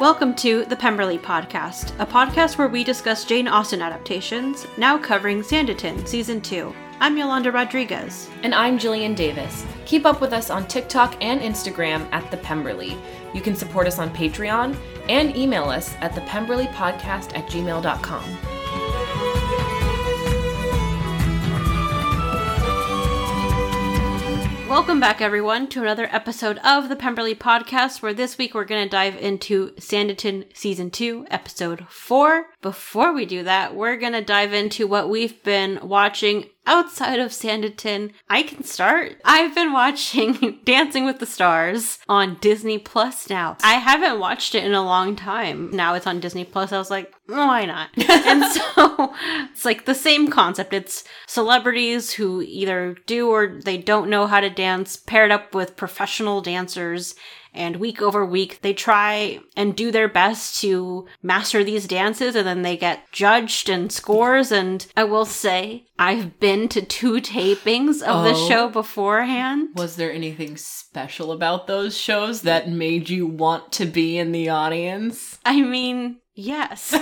Welcome to the Pemberley Podcast, a podcast where we discuss Jane Austen adaptations, now covering Sanditon Season 2. I'm Yolanda Rodriguez. And I'm Jillian Davis. Keep up with us on TikTok and Instagram at The Pemberley. You can support us on Patreon and email us at thepemberleypodcast at gmail.com. Welcome back, everyone, to another episode of the Pemberley Podcast, where this week we're going to dive into Sanditon Season 2, Episode 4. Before we do that, we're going to dive into what we've been watching outside of Sanditon. I can start. I've been watching Dancing with the Stars on Disney Plus now. I haven't watched it in a long time. Now it's on Disney Plus. I was like, why not? and so it's like the same concept. It's celebrities who either do or they don't know how to dance paired up with professional dancers and week over week they try and do their best to master these dances and then they get judged and scores and i will say i've been to two tapings of the Oh. show beforehand Was there anything special about those shows that made you want to be in the audience? i mean yes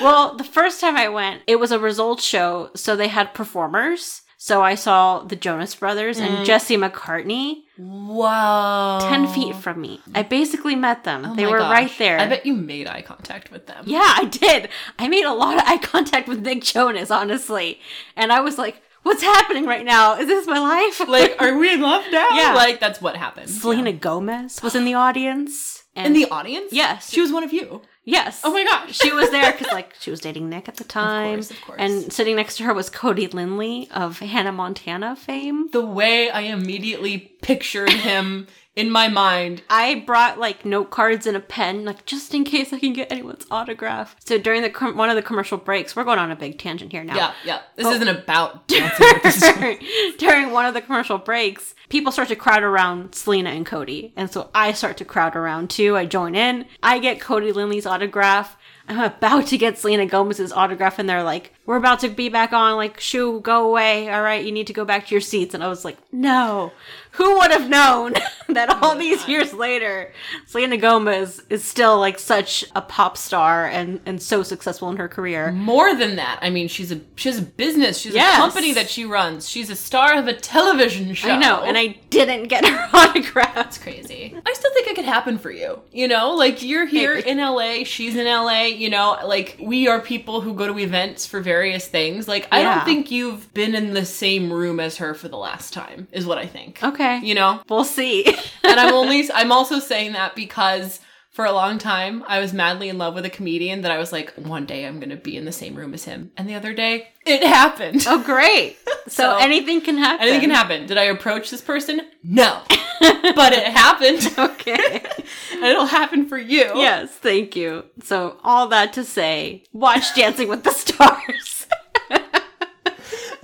well the first time i went it was a results show so they had performers so i saw the jonas brothers and mm. jesse mccartney Wow. 10 feet from me i basically met them Oh they were gosh. right there I bet you made eye contact with them. Yeah, I did. I made a lot of eye contact with Nick Jonas, honestly. And I was like, what's happening right now? Is this my life? Like, are we in love now? Yeah. Like, that's what happened. Selena Yeah. Gomez was in the audience. In the audience? Yes. She was one of you. Yes. Oh my gosh. She was there because, like, she was dating Nick at the time. Of course, of course. And sitting next to her was Cody Linley of Hannah Montana fame. the way I immediately pictured him in my mind. I brought like note cards and a pen, like just in case I can get anyone's autograph. So during the com- one of the commercial breaks, we're going on a big tangent here now. Yeah, yeah. This Oh. isn't about dancing with the stars. during, during one of the commercial breaks, people start to crowd around Selena and Cody. And so I start to crowd around too. I join in. I get Cody Linley's autograph. I'm about to get Selena Gomez's autograph, and they're like, We're about to be back on. Like, shoo, go away. All right, you need to go back to your seats. And I was like, No. Who would have known that all these years later, Selena Gomez is still like such a pop star and, and so successful in her career? More than that, I mean, she's a she has a business. She's Yes. a company that she runs. She's a star of a television show. I know, and I didn't get her autograph. That's crazy. I still think it could happen for you. You know, like you're here Maybe. in LA, she's in LA, you know, like we are people who go to events for various things. Like I Yeah. don't think you've been in the same room as her for the last time, is what I think. Okay. You know? We'll see. and I'm only I'm also saying that because for a long time I was madly in love with a comedian that I was like, one day I'm gonna be in the same room as him. And the other day, it happened. oh, great. So, So, anything can happen. Anything can happen. Did I approach this person? No. but it happened. Okay. and it'll happen for you. yes, thank you. So, all that to say, watch Dancing with the Stars.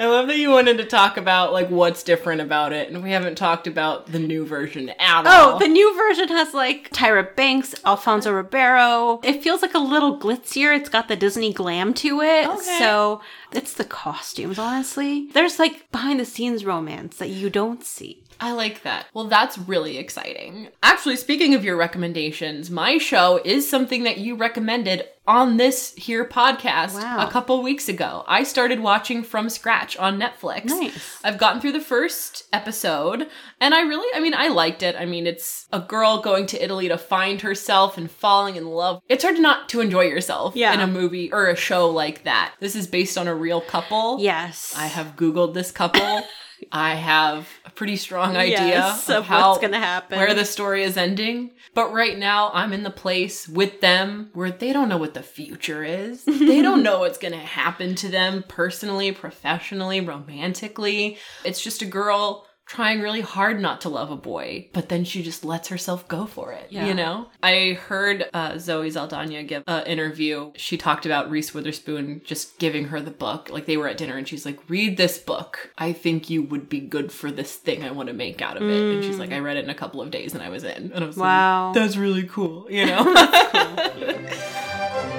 I love that you wanted to talk about like what's different about it, and we haven't talked about the new version at oh, all. Oh, the new version has like Tyra Banks, Alfonso Ribeiro. It feels like a little glitzier. It's got the Disney glam to it. Okay. So, it's the costumes, honestly. There's like behind the scenes romance that you don't see. I like that. Well, that's really exciting. Actually, speaking of your recommendations, my show is something that you recommended on this here podcast Wow. a couple weeks ago. I started watching from scratch on Netflix. Nice. I've gotten through the first episode and I really, I mean, I liked it. I mean, it's a girl going to Italy to find herself and falling in love. It's hard not to enjoy yourself Yeah. in a movie or a show like that. This is based on a real couple. Yes. I have Googled this couple. I have a pretty strong idea Yes, of, of how, what's gonna happen. where the story is ending. But right now, I'm in the place with them where they don't know what the future is. they don't know what's gonna happen to them personally, professionally, romantically. It's just a girl trying really hard not to love a boy, but then she just lets herself go for it. Yeah. You know? I heard uh, Zoe Saldana give an interview. She talked about Reese Witherspoon just giving her the book. Like they were at dinner and she's like, read this book. I think you would be good for this thing I want to make out of it. And she's like, I read it in a couple of days and I was in. And I was Wow. like, that's really cool, you know?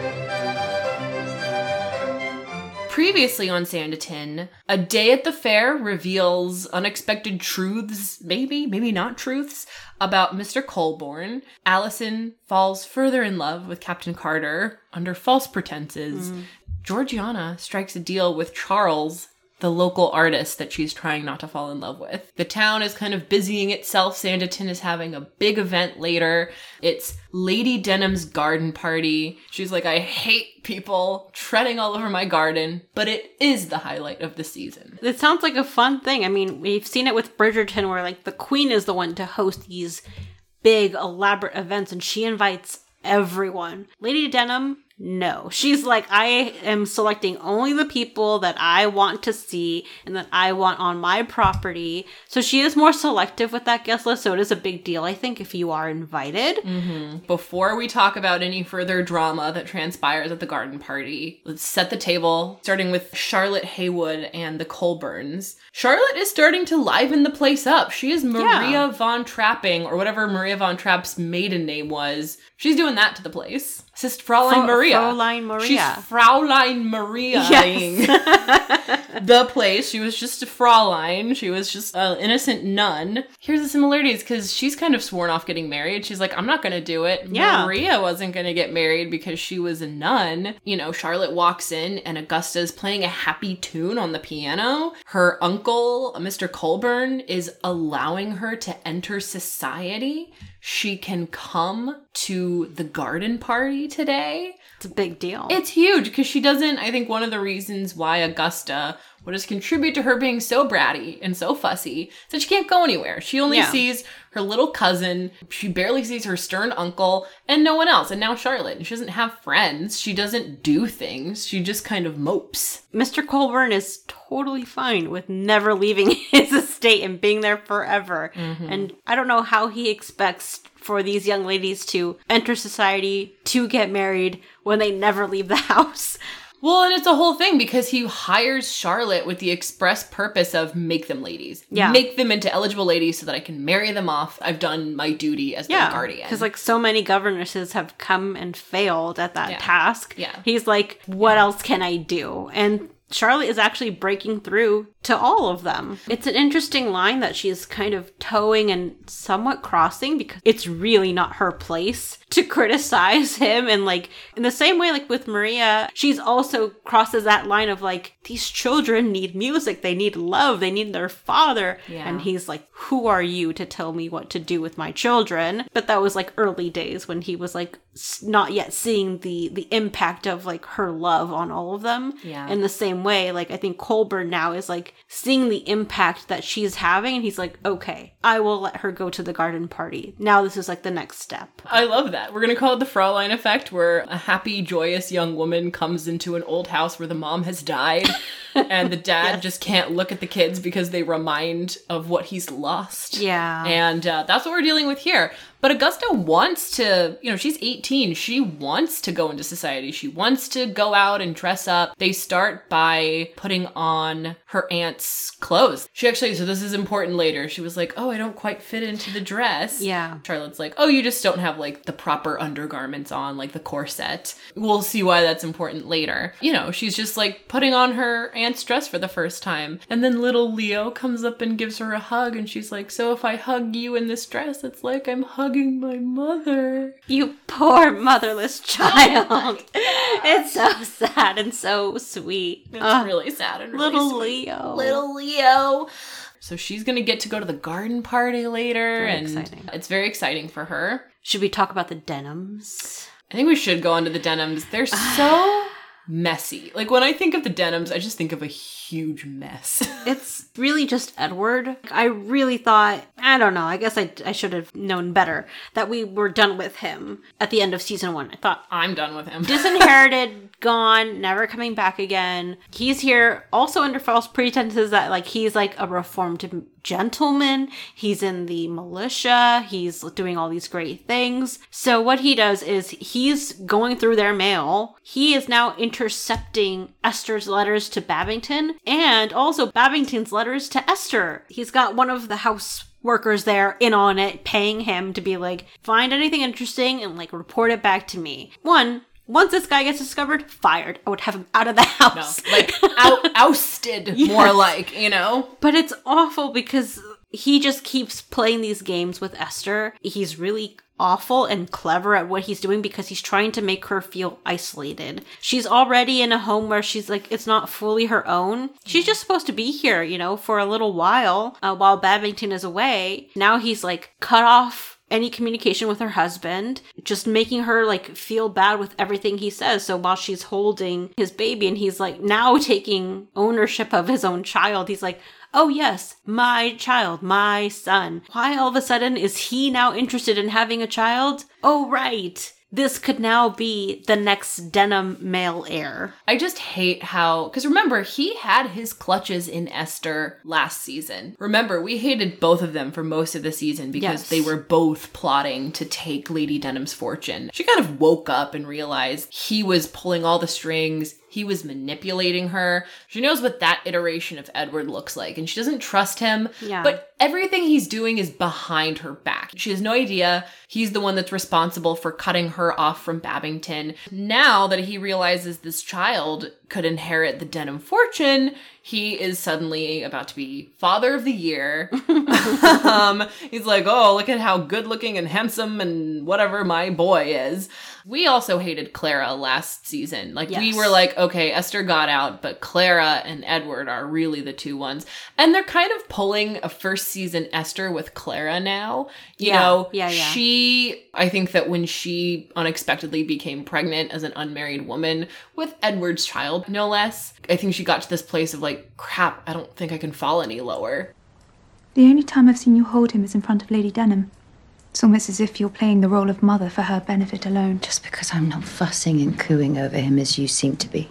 Previously on Sanditon, a day at the fair reveals unexpected truths, maybe, maybe not truths, about Mr. Colbourne. Allison falls further in love with Captain Carter under false pretenses. Mm. Georgiana strikes a deal with Charles, the local artist that she's trying not to fall in love with. The town is kind of busying itself. Sanditon is having a big event later. It's Lady Denham's garden party. She's like, I hate people treading all over my garden, but it is the highlight of the season. It sounds like a fun thing. I mean, we've seen it with Bridgerton where like the queen is the one to host these big elaborate events and she invites everyone. Lady Denham, no. She's like, I am selecting only the people that I want to see and that I want on my property. So she is more selective with that guest list. So it is a big deal, I think, if you are invited. Mm-hmm. Before we talk about any further drama that transpires at the garden party, let's set the table, starting with Charlotte Heywood and the Colbournes. Charlotte is starting to liven the place up. She is Maria Yeah. von Trapping, or whatever Maria von Trapp's maiden name was. She's doing that to the place. Sis Fraulein Fra- Maria. Fraulein Maria. She's Fraulein Maria. Yes. the place. She was just a Fraulein. She was just an innocent nun. Here's the similarities because she's kind of sworn off getting married. She's like, I'm not going to do it. Yeah. Maria wasn't going to get married because she was a nun. You know, Charlotte walks in and Augusta's playing a happy tune on the piano. Her uncle, Mr. Colbourne, is allowing her to enter society. She can come to the garden party today. It's a big deal. It's huge because she doesn't. I think one of the reasons why Augusta would just contribute to her being so bratty and so fussy is that she can't go anywhere. She only Yeah. sees her little cousin. She barely sees her stern uncle and no one else. And now Charlotte. And she doesn't have friends. She doesn't do things. She just kind of mopes. Mr. Colbourne is totally fine with never leaving his estate and being there forever. Mm-hmm. And I don't know how he expects for these young ladies to enter society, to get married when they never leave the house. Well, and it's a whole thing because he hires Charlotte with the express purpose of make them ladies. Yeah. Make them into eligible ladies so that I can marry them off. I've done my duty as their Yeah, guardian. because like so many governesses have come and failed at that Yeah. task. Yeah. he's like, what else can I do? And Charlotte is actually breaking through to all of them. It's an interesting line that she's kind of towing and somewhat crossing because it's really not her place to criticize him. And like in the same way, like with Maria, she's also crosses that line of like, these children need music, they need love, they need their father. Yeah. And he's like, who are you to tell me what to do with my children? But that was like early days when he was like not yet seeing the the impact of like her love on all of them. Yeah. In the same way, like I think Colbourne now is like seeing the impact that she's having, and he's like, okay, I will let her go to the garden party. Now this is like the next step. I love that. We're gonna call it the Fraulein effect, where a happy, joyous young woman comes into an old house where the mom has died, and the dad just can't look at the kids because they remind of what he's lost. Yeah. And uh, that's what we're dealing with here. But Augusta wants to, you know, she's 18. She wants to go into society. She wants to go out and dress up. They start by putting on her aunt's clothes. She actually, so this is important later. She was like, oh, I don't quite fit into the dress. Yeah. Charlotte's like, oh, you just don't have like the proper undergarments on, like the corset. We'll see why that's important later. You know, she's just like putting on her aunt's dress for the first time. And then little Leo comes up and gives her a hug, and she's like, so if I hug you in this dress, it's like I'm hugging my mother. You poor motherless child. it's so sad and so sweet. It's Ugh, really sad and really little sweet. Leo. Little Leo. So she's gonna get to go to the garden party later, Very and exciting. it's very exciting for her. Should we talk about the Denhams? I think we should go on to the Denhams. They're so messy. Like when I think of the Denhams, I just think of a huge mess. It's really just Edward. I really thought, I don't know, I guess I, I should have known better that we were done with him at the end of season one. I thought, I'm done with him. disinherited, gone, never coming back again. He's here also under false pretenses that like he's like a reformed gentleman. He's in the militia. He's doing all these great things. So what he does is he's going through their mail. He is now intercepting Esther's letters to Babington and also Babington's letters to Esther. He's got one of the house workers there in on it, paying him to be like, find anything interesting and like report it back to me. One, once this guy gets discovered, fired. I would have him out of the No, house. like out, ousted, more like, you know? But it's awful because he just keeps playing these games with Esther. He's really awful and clever at what he's doing because he's trying to make her feel isolated. She's already in a home where she's like, it's not fully her own. She's just supposed to be here, you know, for a little while uh, while Babington is away. Now he's like cut off any communication with her husband, just making her like feel bad with everything he says. So while she's holding his baby and he's like now taking ownership of his own child, he's like, Oh, yes, my child, my son. Why all of a sudden is he now interested in having a child? Oh, right. This could now be the next Denham male heir. I just hate how, because remember, he had his clutches in Esther last season. Remember, we hated both of them for most of the season because Yes. they were both plotting to take Lady Denham's fortune. She kind of woke up and realized he was pulling all the strings. He was manipulating her. She knows what that iteration of Edward looks like, and she doesn't trust him. Yeah. But everything he's doing is behind her back. She has no idea he's the one that's responsible for cutting her off from Babington. Now that he realizes this child could inherit the Denham fortune, he is suddenly about to be father of the year. um, he's like, oh, look at how good looking and handsome and whatever my boy is. We also hated Clara last season. Like, we were like, okay, Esther got out, but Clara and Edward are really the two ones. And they're kind of pulling a first season Esther with Clara now. You Yeah, know, yeah, yeah. she, I think that when she unexpectedly became pregnant as an unmarried woman with Edward's child, no less, I think she got to this place of like, crap, I don't think I can fall any lower. The only time I've seen you hold him is in front of Lady Denham. It's almost as if you're playing the role of mother for her benefit alone. Just because I'm not fussing and cooing over him as you seem to be.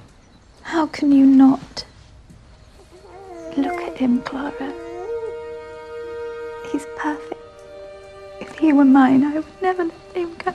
How can you not? Look at him, Clara. He's perfect. If he were mine, I would never let him go.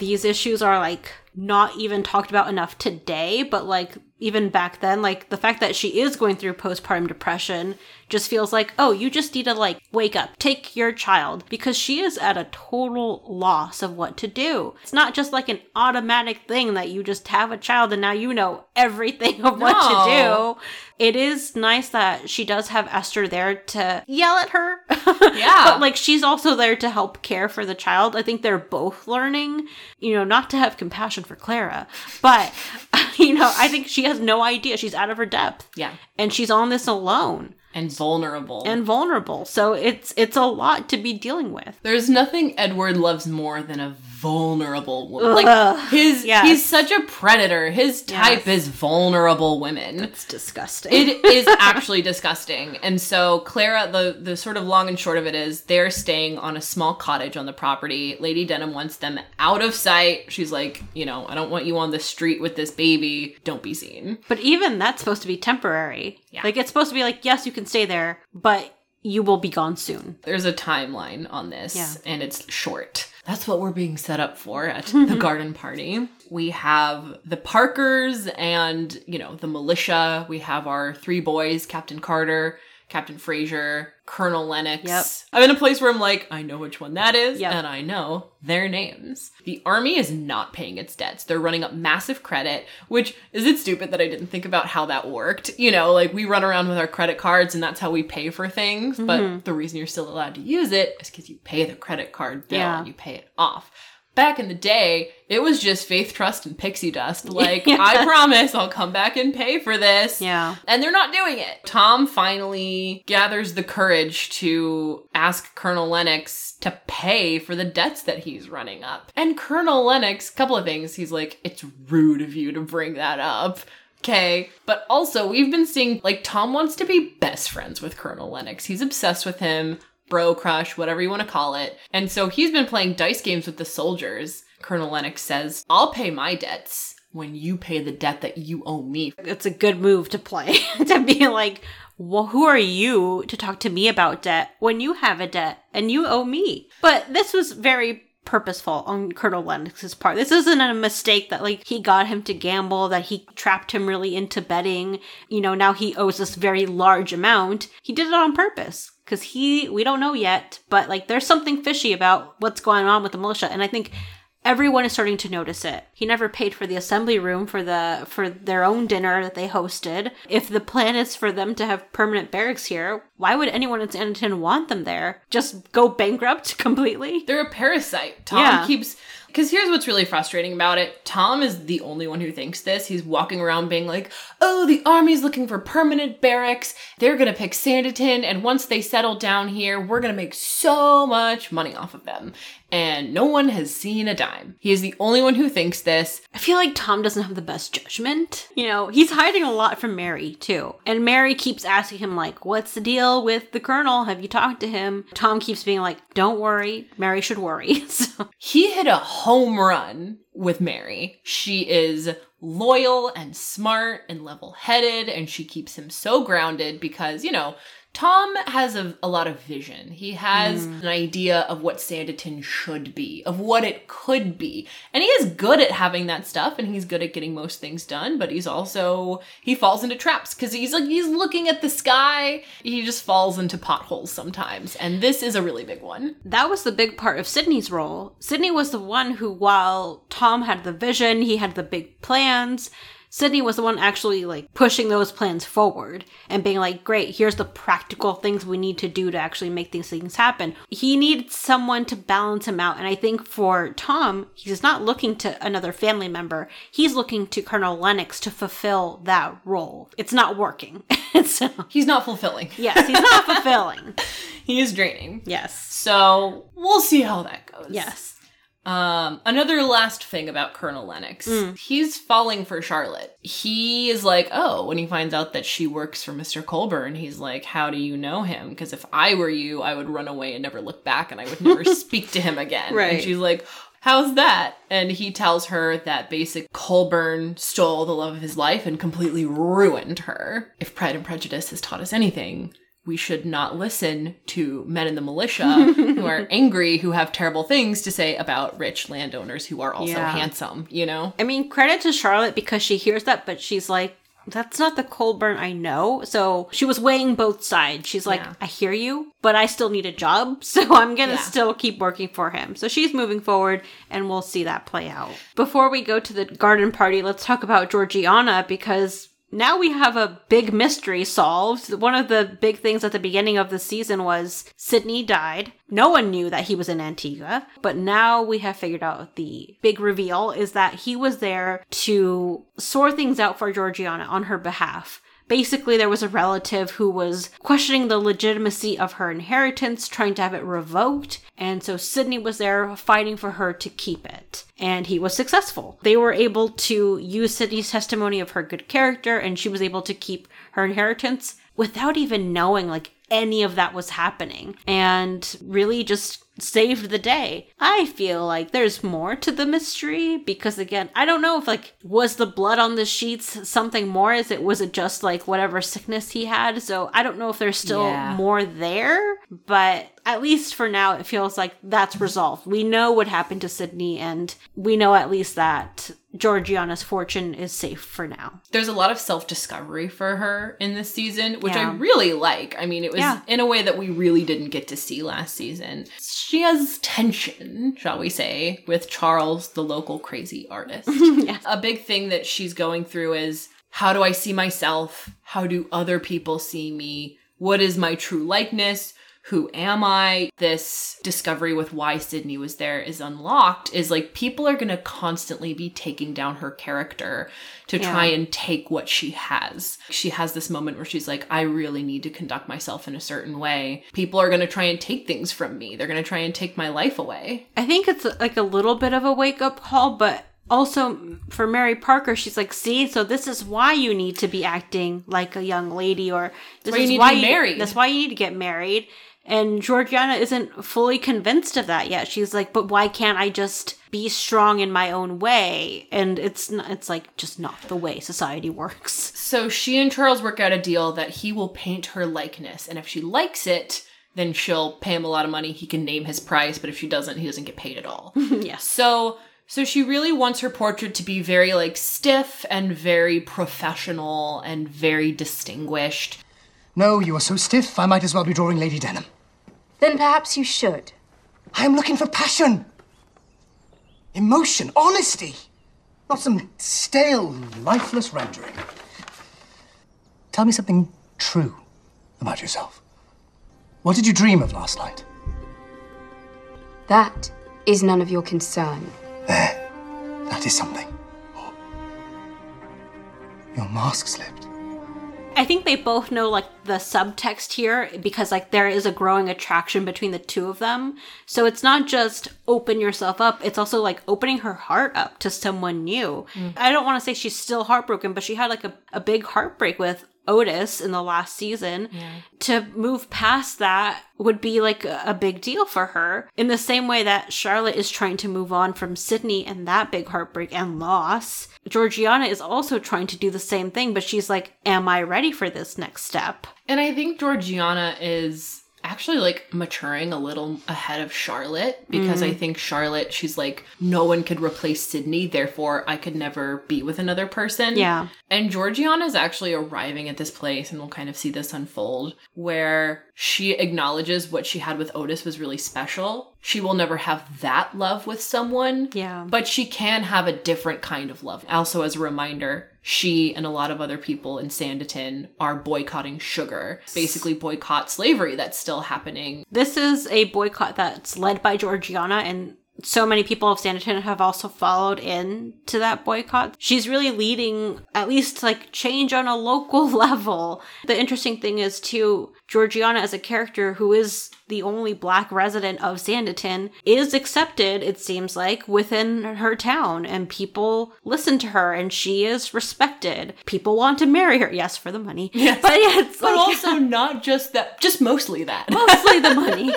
These issues are like not even talked about enough today, but like even back then, like the fact that she is going through postpartum depression just feels like, oh, you just need to like wake up, take your child, because she is at a total loss of what to do. It's not just like an automatic thing that you just have a child and now you know everything of what to do. It is nice that she does have Esther there to yell at her. Yeah. but like she's also there to help care for the child. I think they're both learning, you know, not to have compassion for Clara, but you know, I think she has no idea. She's out of her depth. Yeah. And she's on this alone And vulnerable. and vulnerable. So it's it's a lot to be dealing with. There's nothing Edward loves more than a vulnerable woman. Like his yes. he's such a predator. His type Yes. is vulnerable women. It's disgusting. It is actually disgusting. And so Clara, the the sort of long and short of it is they're staying on a small cottage on the property. Lady Denham wants them out of sight. She's like, you know, I don't want you on the street with this baby. Don't be seen. but even that's supposed to be temporary. Yeah. Like it's supposed to be like, yes, you can stay there, but you will be gone soon. There's a timeline on this, Yeah. and it's short. That's what we're being set up for at the garden party. We have the Parkers and, you know, the militia. We have our three boys, Captain Carter, Captain Fraser, Colonel Lennox. Yep. I'm in a place where I'm like, I know which one that is, Yep. and I know their names. The army is not paying its debts. They're running up massive credit, which is it stupid that I didn't think about how that worked. You know, like we run around with our credit cards and that's how we pay for things, Mm-hmm. but the reason you're still allowed to use it is because you pay the credit card bill Yeah. and you pay it off. Back in the day, it was just faith, trust, and pixie dust. Like, Yeah. I promise I'll come back and pay for this. Yeah. And they're not doing it. Tom finally gathers the courage to ask Colonel Lennox to pay for the debts that he's running up. And Colonel Lennox, couple of things, he's like, it's rude of you to bring that up. Okay. But also, we've been seeing, like, Tom wants to be best friends with Colonel Lennox. He's obsessed with him, bro crush, whatever you want to call it. And so he's been playing dice games with the soldiers. Colonel Lennox says, I'll pay my debts when you pay the debt that you owe me. it's a good move to play to be like well who are you to talk to me about debt when you have a debt and you owe me but this was very purposeful on colonel lennox's part this isn't a mistake that like he got him to gamble that he trapped him really into betting you know now he owes this very large amount he did it on purpose because he we don't know yet but like there's something fishy about what's going on with the militia and i think everyone is starting to notice it. He never paid for the assembly room for the for their own dinner that they hosted. If the plan is for them to have permanent barracks here, why would anyone in Sanditon want them there? Just go bankrupt completely? They're a parasite. Tom Yeah. keeps. Because here's what's really frustrating about it Tom is the only one who thinks this. He's walking around being like, oh, the army's looking for permanent barracks. They're going to pick Sanditon. And once they settle down here, we're going to make so much money off of them. And no one has seen a dime. He is the only one who thinks this. I feel like Tom doesn't have the best judgment. You know, he's hiding a lot from Mary, too. And Mary keeps asking him, like, what's the deal with the colonel? Have you talked to him? Tom keeps being like, don't worry. Mary should worry. so, He hit a home run with Mary. She is loyal and smart and level headed, and she keeps him so grounded because, you know, Tom has a, a lot of vision. He has mm. an idea of what Sanditon should be, of what it could be. And he is good at having that stuff and he's good at getting most things done, but he's also he falls into traps because he's like he's looking at the sky. He just falls into potholes sometimes. And this is a really big one. that was the big part of Sidney's role. Sidney was the one who, while Tom had the vision, he had the big plans. Sidney was the one actually like pushing those plans forward and being like, great, here's the practical things we need to do to actually make these things happen. He needed someone to balance him out. And I think for Tom, he's not looking to another family member. He's looking to Colonel Lennox to fulfill that role. It's not working. so, He's not fulfilling. yes, he's not fulfilling. He is draining. Yes. So we'll see how that goes. Yes. Um, another last thing about Colonel Lennox. He's falling for Charlotte. He is like, oh, when he finds out that she works for Mr. Colbourne, he's like, how do you know him? Because if I were you, I would run away and never look back and I would never speak to him again. Right. And she's like, how's that? And he tells her that basic Colbourne stole the love of his life and completely ruined her. If Pride and Prejudice has taught us anything, we should not listen to men in the militia who are angry, who have terrible things to say about rich landowners who are also Yeah. handsome, you know? I mean, credit to Charlotte because she hears that, but she's like, that's not the Colbourne I know. So she was weighing both sides. She's like, Yeah. I hear you, but I still need a job. So I'm going to Yeah. still keep working for him. So she's moving forward and we'll see that play out. Before we go to the garden party, let's talk about Georgiana because now we have a big mystery solved. One of the big things at the beginning of the season was Sidney died. No one knew that he was in Antigua, but now we have figured out the big reveal is that he was there to sort things out for Georgiana on her behalf. Basically, there was a relative who was questioning the legitimacy of her inheritance, trying to have it revoked, and so Sidney was there fighting for her to keep it. And he was successful. They were able to use Sidney's testimony of her good character, and she was able to keep her inheritance without even knowing, like, any of that was happening. And really just saved the day. I feel like there's more to the mystery because again, I don't know if like was the blood on the sheets something more is it was it just like whatever sickness he had. So I don't know if there's still Yeah. more there, but at least for now it feels like that's resolved. We know what happened to Sidney and we know at least that Georgiana's fortune is safe for now. There's a lot of self discovery for her in this season, which I really like. I mean, it was Yeah. in a way that we really didn't get to see last season. She has tension, shall we say, with Charles, the local crazy artist. yes. A big thing that she's going through is how do I see myself? How do other people see me? What is my true likeness? Who am I? This discovery with why Sidney was there is unlocked is like people are going to constantly be taking down her character to try and take what she has. She has this moment where she's like, I really need to conduct myself in a certain way. People are going to try and take things from me. They're going to try and take my life away. I think it's like a little bit of a wake up call, but also for Mary Parker, she's like, see, so this is why you need to be acting like a young lady, or this why you is need to why be married." That's why you need to get married. And Georgiana isn't fully convinced of that yet. She's like, but why can't I just be strong in my own way? And it's not, it's like just not the way society works. So she and Charles work out a deal that he will paint her likeness, and if she likes it, then she'll pay him a lot of money. He can name his price, but if she doesn't, he doesn't get paid at all. yes. so so she really wants her portrait to be very like stiff and very professional and very distinguished. No, you are so stiff, I might as well be drawing Lady Denham. Then perhaps you should. I am looking for passion. emotion, honesty. Not some stale, lifeless rendering. Tell me something true about yourself. What did you dream of last night? That is none of your concern. There. That is something. Your mask slipped. I think they both know like the subtext here because like there is a growing attraction between the two of them. So it's not just open yourself up, it's also like opening her heart up to someone new. Mm. I don't want to say she's still heartbroken, but she had like a, a big heartbreak with Otis in the last season. To move past that would be like a, a big deal for her. In the same way that Charlotte is trying to move on from Sidney and that big heartbreak and loss, Georgiana is also trying to do the same thing, but she's like, Am I ready for this next step? And I think Georgiana is actually like maturing a little ahead of Charlotte because I mm. think Charlotte, she's like, no one could replace Sidney, therefore I could never be with another person. Yeah. And Georgiana is actually arriving at this place, and we'll kind of see this unfold, where she acknowledges what she had with Otis was really special. She will never have that love with someone. Yeah. But she can have a different kind of love. Also, as a reminder, she and a lot of other people in Sanditon are boycotting sugar, basically boycott slavery that's still happening. This is a boycott that's led by Georgiana, and so many people of Sanditon have also followed in to that boycott. She's really leading at least like change on a local level. The interesting thing is too, Georgiana as a character who is the only black resident of Sanditon is accepted, it seems like, within her town and people listen to her and she is respected. People want to marry her. Yes, for the money. Yes. But yeah, it's But like- also not just that, just mostly that. mostly the money.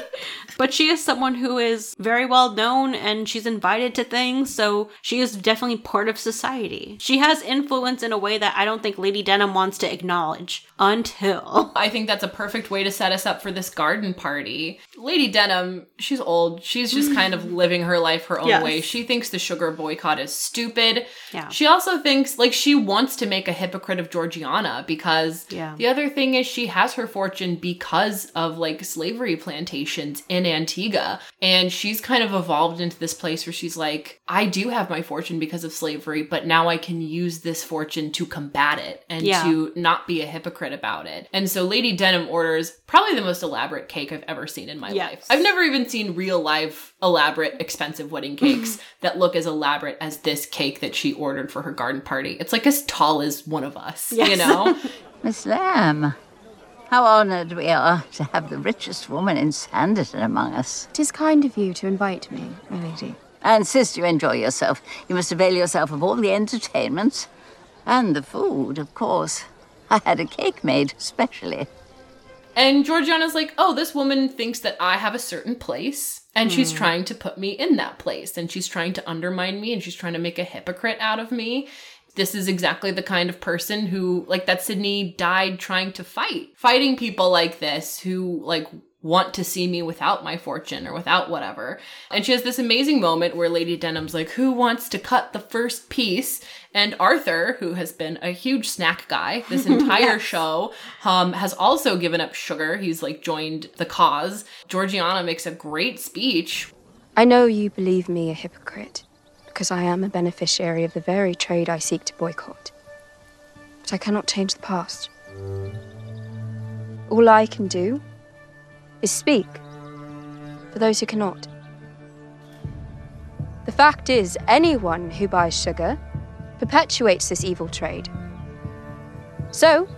But she is someone who is very well known and she's invited to things, so she is definitely part of society. She has influence in a way that I don't think Lady Denham wants to acknowledge until. I think that's a perfect way to set us up for this garden party. Lady Denham, she's old. She's just kind of living her life her own Yes. way. She thinks the sugar boycott is stupid. Yeah. She also thinks like she wants to make a hypocrite of Georgiana because Yeah. the other thing is she has her fortune because of like slavery plantations in Antigua. And she's kind of evolved into this place where she's like, I do have my fortune because of slavery, but now I can use this fortune to combat it and Yeah. to not be a hypocrite about it. And so Lady Denham orders probably the most elaborate cake I've ever seen in my Yes. life. I've never even seen real life elaborate expensive wedding cakes that look as elaborate as this cake that she ordered for her garden party. It's like as tall as one of us, you know? Miss Lamb, how honoured we are to have the richest woman in Sanditon among us. It is kind of you to invite me, my lady. I insist you enjoy yourself. You must avail yourself of all the entertainments. And the food, of course. I had a cake made specially. And Georgiana's like, oh, this woman thinks that I have a certain place, and she's hmm. trying to put me in that place, and she's trying to undermine me, and she's trying to make a hypocrite out of me. This is exactly the kind of person who, like, that Sidney died trying to fight. Fighting people like this who, like, want to see me without my fortune or without whatever. And she has this amazing moment where Lady Denham's like, Who wants to cut the first piece? And Arthur, who has been a huge snack guy this entire show, um, has also given up sugar. He's like joined the cause. Georgiana makes a great speech. I know you believe me a hypocrite, because I am a beneficiary of the very trade I seek to boycott. But I cannot change the past. All I can do is speak for those who cannot. The fact is, anyone who buys sugar perpetuates this evil trade. So,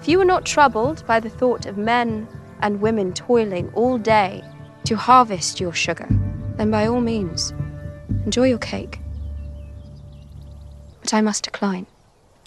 if you are not troubled by the thought of men and women toiling all day to harvest your sugar, then by all means, enjoy your cake. But I must decline.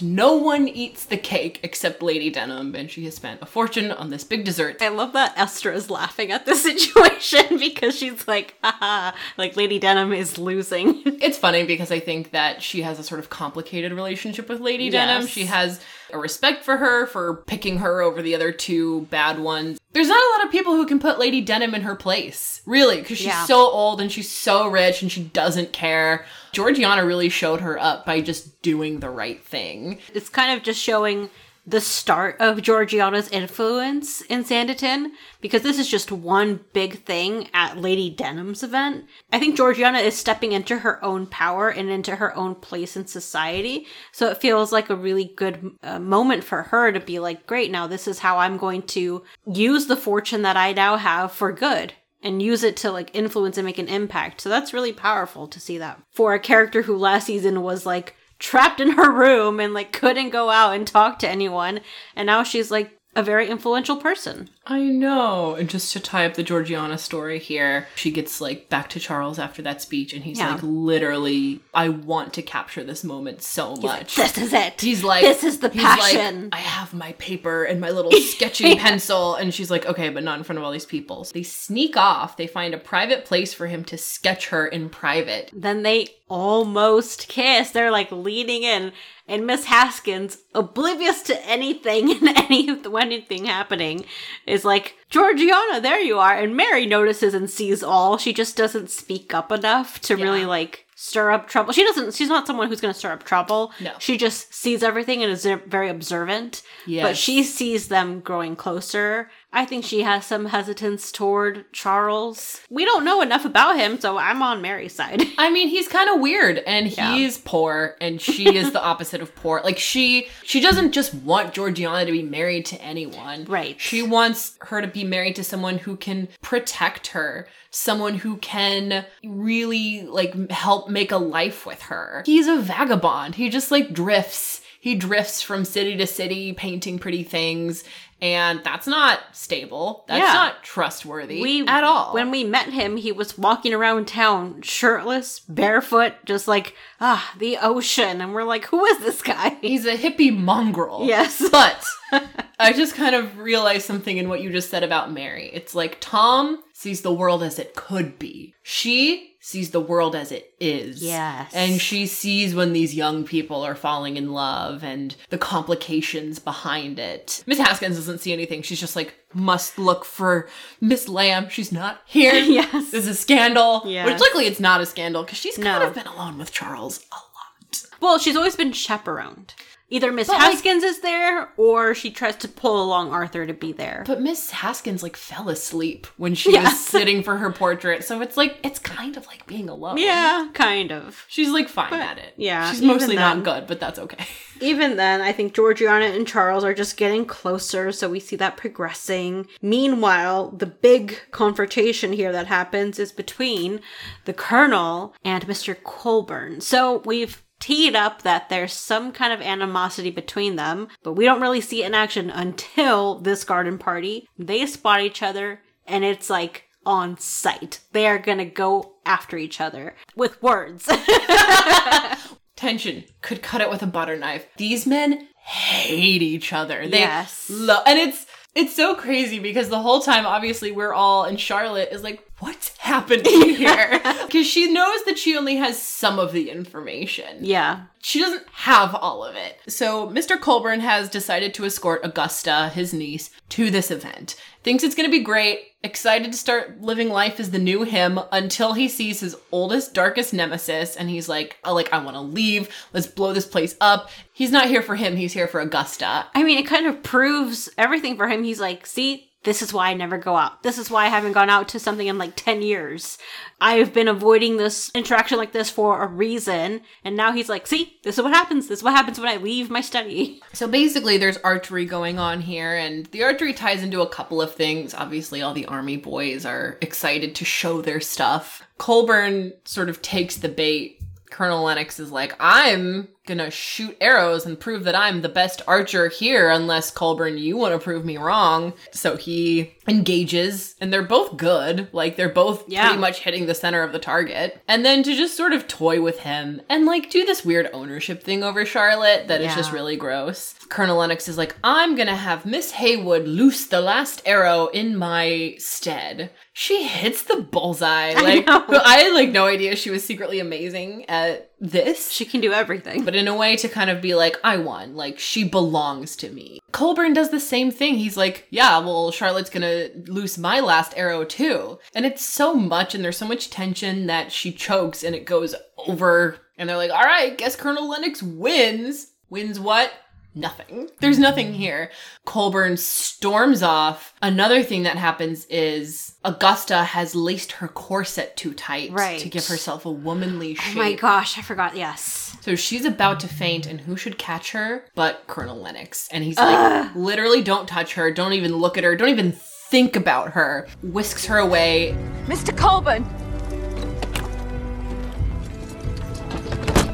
No one eats the cake except Lady Denham, and she has spent a fortune on this big dessert. I love that Esther is laughing at the situation because she's like, haha, like Lady Denham is losing. It's funny because I think that she has a sort of complicated relationship with Lady Denham. She has a respect for her for picking her over the other two bad ones. There's not a lot of people who can put Lady Denham in her place, really, because she's Yeah. so old and she's so rich and she doesn't care. Georgiana really showed her up by just doing the right thing. it's kind of just showing the start of Georgiana's influence in Sanditon because this is just one big thing at Lady Denham's event. I think Georgiana is stepping into her own power and into her own place in society. So it feels like a really good uh, moment for her to be like, great, now this is how I'm going to use the fortune that I now have for good and use it to like influence and make an impact. So that's really powerful to see that for a character who last season was like trapped in her room and like couldn't go out and talk to anyone. And now she's like a very influential person. I know. And just to tie up the Georgiana story here, she gets like back to Charles after that speech, and he's Yeah. like, literally, I want to capture this moment so much. This is it. He's like, this is the he's like, passion. I have my paper and my little sketching pencil, and she's like, okay, but not in front of all these people. So they sneak off. They find a private place for him to sketch her in private. then they almost kiss. They're like leaning in, and Miss Haskins, oblivious to anything and any anything happening, is like, Georgiana, there you are. And Mary notices and sees all. She just doesn't speak up enough to really like stir up trouble. She doesn't. She's not someone who's going to stir up trouble. No. she just sees everything and is uh, very observant. But she sees them growing closer. I think she has some hesitance toward Charles. We don't know enough about him, so I'm on Mary's side. I mean, he's kind of weird and Yeah. he's poor and she is the opposite of poor. Like she she doesn't just want Georgiana to be married to anyone. Right. She wants her to be married to someone who can protect her, someone who can really like help make a life with her. He's a vagabond. He just like drifts. He drifts from city to city painting pretty things and that's not stable. That's Yeah. not trustworthy we at all. When we met him, he was walking around town shirtless, barefoot, just like ah, the ocean, and we're like, who is this guy? He's a hippie mongrel. Yes. But I just kind of realized something in what you just said about Mary. It's like Tom sees the world as it could be. She sees the world as it is. Yes. And she sees when these young people are falling in love and the complications behind it. Miss Haskins doesn't see anything. She's just like, must look for Miss Lamb. She's not here. Yes. This is a scandal. Yes. Which luckily it's not a scandal because she's kind No. of been alone with Charles a lot. well, she's always been chaperoned. Either Miss But, like- Haskins is there, or she tries to pull along Arthur to be there. But Miss Haskins like fell asleep when she was sitting for her portrait, so it's like it's kind of like being alone. yeah, kind of. she's like fine at it. yeah, she's mostly not good, but that's okay. Even then, I think Georgiana and Charles are just getting closer, so we see that progressing. Meanwhile, the big confrontation here that happens is between the Colonel and Mr. Colbourne. So we've teed up that there's some kind of animosity between them, but we don't really see it in action until this garden party. They spot each other, and it's like on sight. They are gonna go after each other with words. Tension could cut it with a butter knife. These men hate each other. They Yes. and it's it's so crazy because the whole time, obviously, we're all and Charlotte is like, "What's happening here?" Because she knows that she only has some of the information. yeah. she doesn't have all of it. So Mr. Colbourne has decided to escort Augusta, his niece, to this event. Thinks it's going to be great, excited to start living life as the new him until he sees his oldest, darkest nemesis and he's like, "Oh, like I want to leave. Let's blow this place up." He's not here for him, he's here for Augusta. I mean, it kind of proves everything for him. He's like, see, this is why I never go out. This is why I haven't gone out to something in like 10 years. I've been avoiding this interaction like this for a reason. And now he's like, see, this is what happens. This is what happens when I leave my study. So basically, there's archery going on here, and the archery ties into a couple of things. Obviously, all the army boys are excited to show their stuff. Colbourne sort of takes the bait. Colonel Lennox is like, I'm gonna shoot arrows and prove that I'm the best archer here, unless Colbourne, you want to prove me wrong. So he engages, and they're both good. Like, they're both Yeah. pretty much hitting the center of the target. And then to just sort of toy with him and like do this weird ownership thing over Charlotte that is just really gross. Colonel Lennox is like, I'm gonna have Miss Heywood loose the last arrow in my stead. She hits the bullseye. Like know. I had like no idea she was secretly amazing at this. She can do everything. but in a way to kind of be like, I won. Like, she belongs to me. Colbourne does the same thing. He's like, yeah, well, Charlotte's gonna loose my last arrow too. And it's so much, and there's so much tension that she chokes and it goes over. And they're like, all right, guess Colonel Lennox wins. Wins what? Nothing. There's nothing here. Colbourne storms off. Another thing that happens is Augusta has laced her corset too tight Right. to give herself a womanly shape. Oh my gosh, I forgot. Yes. So she's about to faint, and who should catch her but Colonel Lennox? And he's like, literally, don't touch her. Don't even look at her. Don't even think about her. Whisks her away. Mr. Colbourne!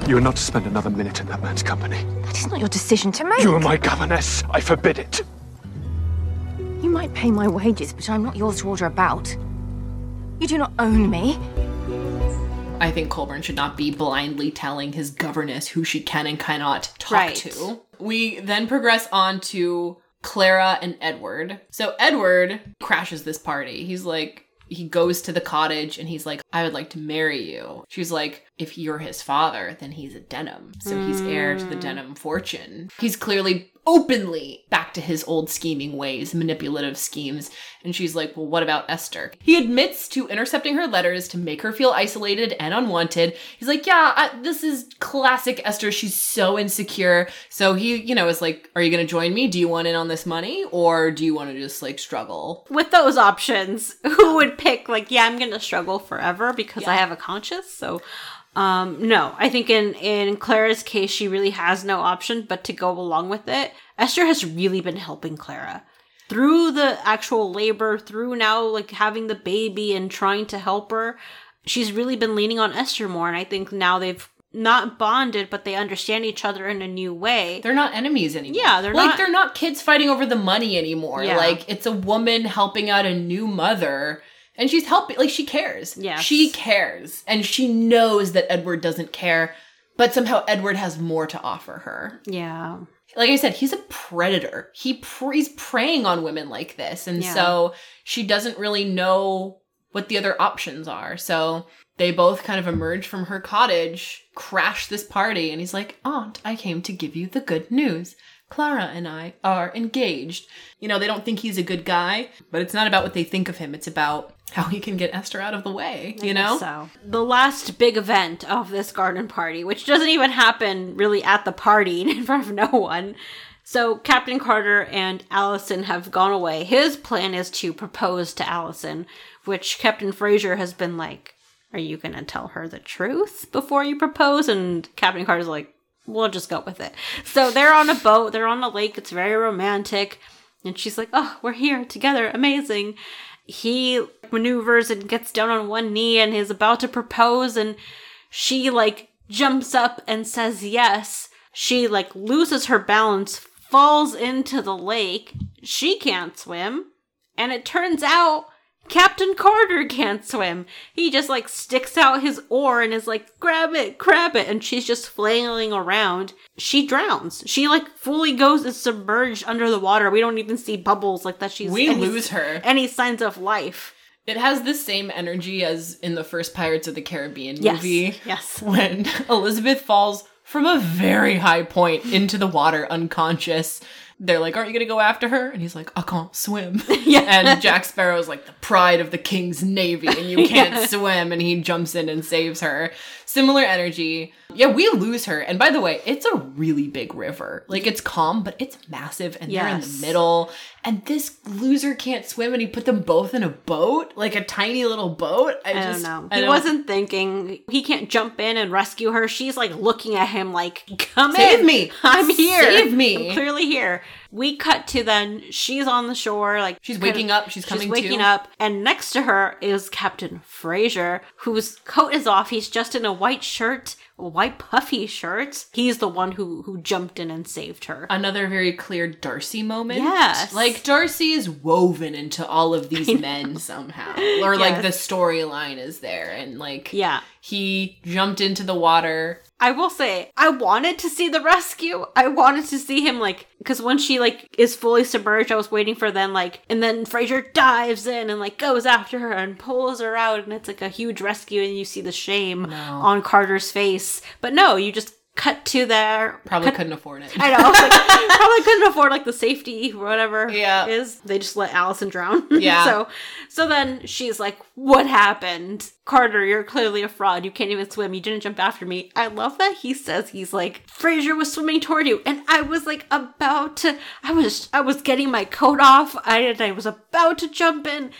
You are not to spend another minute in that man's company. That is not your decision to make. You are my governess. I forbid it. You might pay my wages, but I'm not yours to order about. You do not own me. I think Colbourne should not be blindly telling his governess who she can and cannot talk Right. to. We then progress on to Clara and Edward. So Edward crashes this party. He's like, he goes to the cottage and he's like, I would like to marry you. She's like, if you're his father, then he's a Denham. So he's heir to the mm. Denham fortune. He's clearly openly back to his old scheming ways, manipulative schemes. And she's like, Well, what about Esther? He admits to intercepting her letters to make her feel isolated and unwanted. He's like, Yeah, I, this is classic Esther. She's so insecure. So he, you know, is like, Are you going to join me? Do you want in on this money? Or do you want to just like struggle? With those options, who would pick like, yeah, I'm gonna struggle forever because I have a conscience. So, um, no, I think in in Clara's case, she really has no option but to go along with it. Esther has really been helping Clara through the actual labor, through now like having the baby and trying to help her. She's really been leaning on Esther more, and I think now they've not bonded, but they understand each other in a new way. They're not enemies anymore. Yeah, they're like not- they're not kids fighting over the money anymore. Yeah. Like it's a woman helping out a new mother and she's helping like she cares. yeah She cares and she knows that Edward doesn't care, but somehow Edward has more to offer her. yeah. Like I said, he's a predator. He pre- he's preying on women like this and Yeah. so she doesn't really know what the other options are. So they both kind of emerge from her cottage, crash this party, and he's like, Aunt, I came to give you the good news. Clara and I are engaged. You know, they don't think he's a good guy, but it's not about what they think of him. It's about how he can get Esther out of the way, you know? So the last big event of this garden party, which doesn't even happen really at the party in front of no one. So Captain Carter and Alison have gone away. His plan is to propose to Alison, which Captain Fraser has been like, "Are you going to tell her the truth before you propose?" And Captain Carter's like, "We'll just go with it." So they're on a boat, they're on a lake. It's very romantic. And she's like, "Oh, we're here together. Amazing." He maneuvers and gets down on one knee and is about to propose and she like jumps up and says yes. She like loses her balance, falls into the lake. She can't swim. And it turns out Captain Carter can't swim. He just like sticks out his oar and is like, grab it, grab it. And she's just flailing around. She drowns. She like fully goes is submerged under the water. We don't even see bubbles like that. She's We any- lose her. Any signs of life. It has the same energy as in the first Pirates of the Caribbean Yes. movie. Yes. When Elizabeth falls from a very high point into the water unconscious. They're like, Aren't you gonna go after her? And he's like, I can't swim. Yeah. And Jack Sparrow's like the pride of the king's navy, and you can't swim, and he jumps in and saves her. Similar energy. Yeah, we lose her. And by the way, it's a really big river. Like it's calm, but it's massive, and they're in the middle. And this loser can't swim, and he put them both in a boat, like a tiny little boat. I, I just, don't know. I He don't- wasn't thinking he can't jump in and rescue her. She's like looking at him like, "Come Save in, me. I'm here, Save me." I'm clearly here." We cut to then she's on the shore, like She's of- waking up, she's coming waking to. up, and next to her is Captain Fraser, whose coat is off. He's just in a white shirt, a white puffy shirt. He's the one who who jumped in and saved her. another very clear Darcy moment. Yes. Like Darcy is woven into all of these men somehow. Or like the storyline is there and like Yeah. he jumped into the water. I will say, I wanted to see the rescue. I wanted to see him like, because when she like is fully submerged, I was waiting for then like, and then Fraser dives in and like goes after her and pulls her out, and it's like a huge rescue, and you see the shame on Carter's face. But no, you just cut to there. Probably cut- couldn't afford it. I know. Like, probably couldn't afford like the safety or whatever Yeah. is. They just let Alison drown. Yeah. so so then she's like, What happened? Carter, you're clearly a fraud. You can't even swim. You didn't jump after me. I love that he says he's like, Fraser was swimming toward you. And I was like about to I was I was getting my coat off. I I was about to jump in.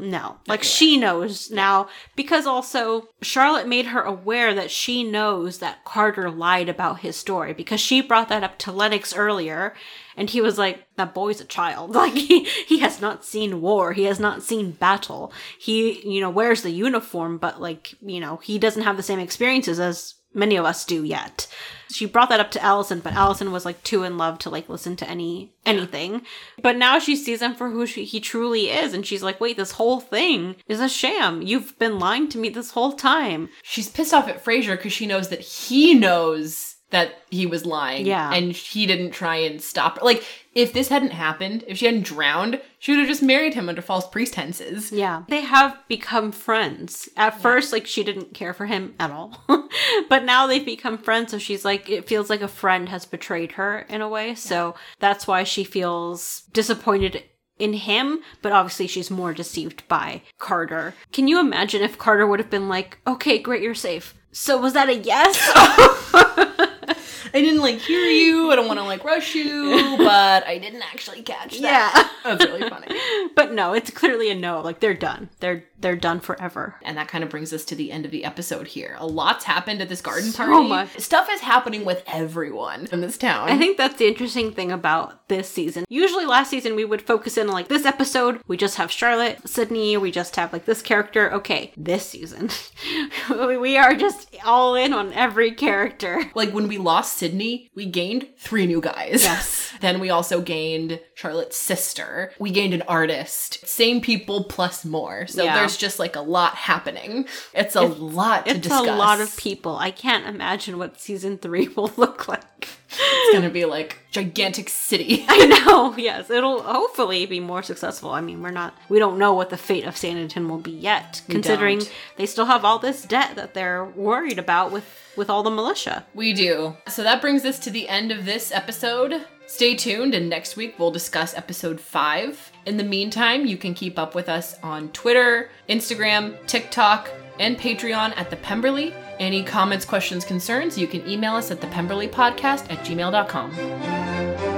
No, like she knows now because also Charlotte made her aware that she knows that Carter lied about his story because she brought that up to Lennox earlier and he was like, that boy's a child. Like he, he has not seen war. He has not seen battle. He, you know, wears the uniform, but like, you know, he doesn't have the same experiences as many of us do yet. She brought that up to Alison, but Alison was like too in love to like listen to any anything. But now she sees him for who she, he truly is, and she's like, "Wait, this whole thing is a sham. You've been lying to me this whole time." She's pissed off at Fraser because she knows that he knows that he was lying. Yeah. And he didn't try and stop her. Like, if this hadn't happened, if she hadn't drowned, she would have just married him under false pretenses. Yeah, they have become friends. At first, like she didn't care for him at all, but now they've become friends. So she's like, it feels like a friend has betrayed her in a way. So that's why she feels disappointed in him, but obviously she's more deceived by Carter. Can you imagine if Carter would have been like, okay, great, you're safe. So was that a yes? I didn't like hear you. I don't want to like rush you, but I didn't actually catch that. yeah. That's really funny. but no, it's clearly a no. Like they're done. They're they're done forever. And that kind of brings us to the end of the episode here. A lot's happened at this garden So party. much. Stuff is happening with everyone in this town. I think that's the interesting thing about this season. Usually last season we would focus in like this episode, we just have Charlotte, Sidney, we just have like this character. Okay, this season we are just all in on every character. like when we lost Sidney, we gained three new guys. Yes. then we also gained Charlotte's sister. We gained an artist. Same people plus more. So Yeah. there's just like a lot happening. It's a lot to It's discuss. a lot of people. I can't imagine what season 3 will look like. It's gonna be like gigantic city. I know. Yes, it'll hopefully be more successful. I mean, we're not we don't know what the fate of Sanditon will be yet, considering they still have all this debt that they're worried about with with all the militia. We do. So that brings us to the end of this episode. Stay tuned, and next week we'll discuss episode five. In the meantime, you can keep up with us on Twitter, Instagram, TikTok, and Patreon at The Pemberley. Any comments, questions, concerns, you can email us at thepemberleypodcast at gmail.com.